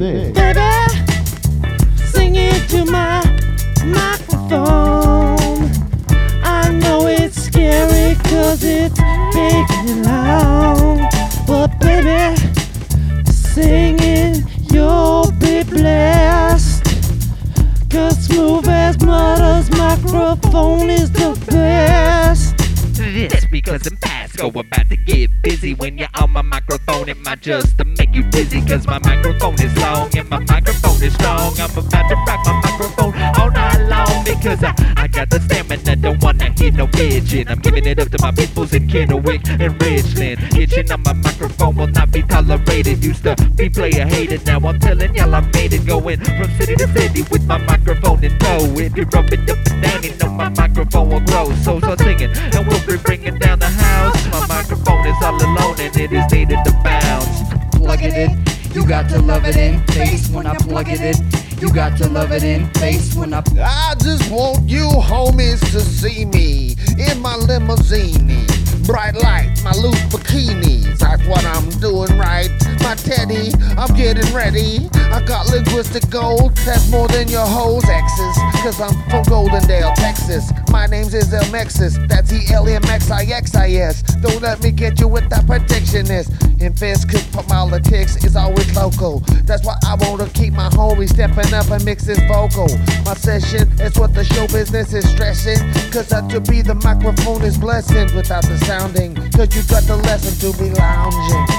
Thing. Baby, sing it to my microphone. I know it's scary cause it's big and long. But baby, singing you'll be blessed. Cause Smoovazz Butter's microphone is the best. Because I'm Pasco, about to get busy when you're on my microphone. It might just to make you dizzy, cause my microphone is long and my microphone is strong. I'm about to rock my microphone all night long because I, I got the stamina, don't wanna hear no bitching. I'm giving it up to my peoples in Kennewick and Richland. Itching on my microphone will not be tolerated. Used to be player hated, now I'm telling y'all I made it. Going from city to city with my microphone and know if you rub it up and down, you know my microphone will grow. So start singing and we'll be bringing down the house. My microphone is all alone and it is needed to bounce. plug it in. You got to love it in bass when I plug it in. You got to love it in bass when I. I just want you homies to see me in my limousine. Bright lights, my loose bikinis. That's what I'm doing right. My teddy, I'm getting ready. I got linguistic gold, that's more than your hoes exes. Cause I'm from Goldendale, Texas. My name's Isel Mexis, that's E L M X I X I S. Don't let me get you with that fist, cause politics is always local. That's why I wanna keep my homie stepping up and mix his vocal. My session is what the show business is stressing. Cause I to be the microphone is blessing without the sounding. Cause you got the lesson to be lounging.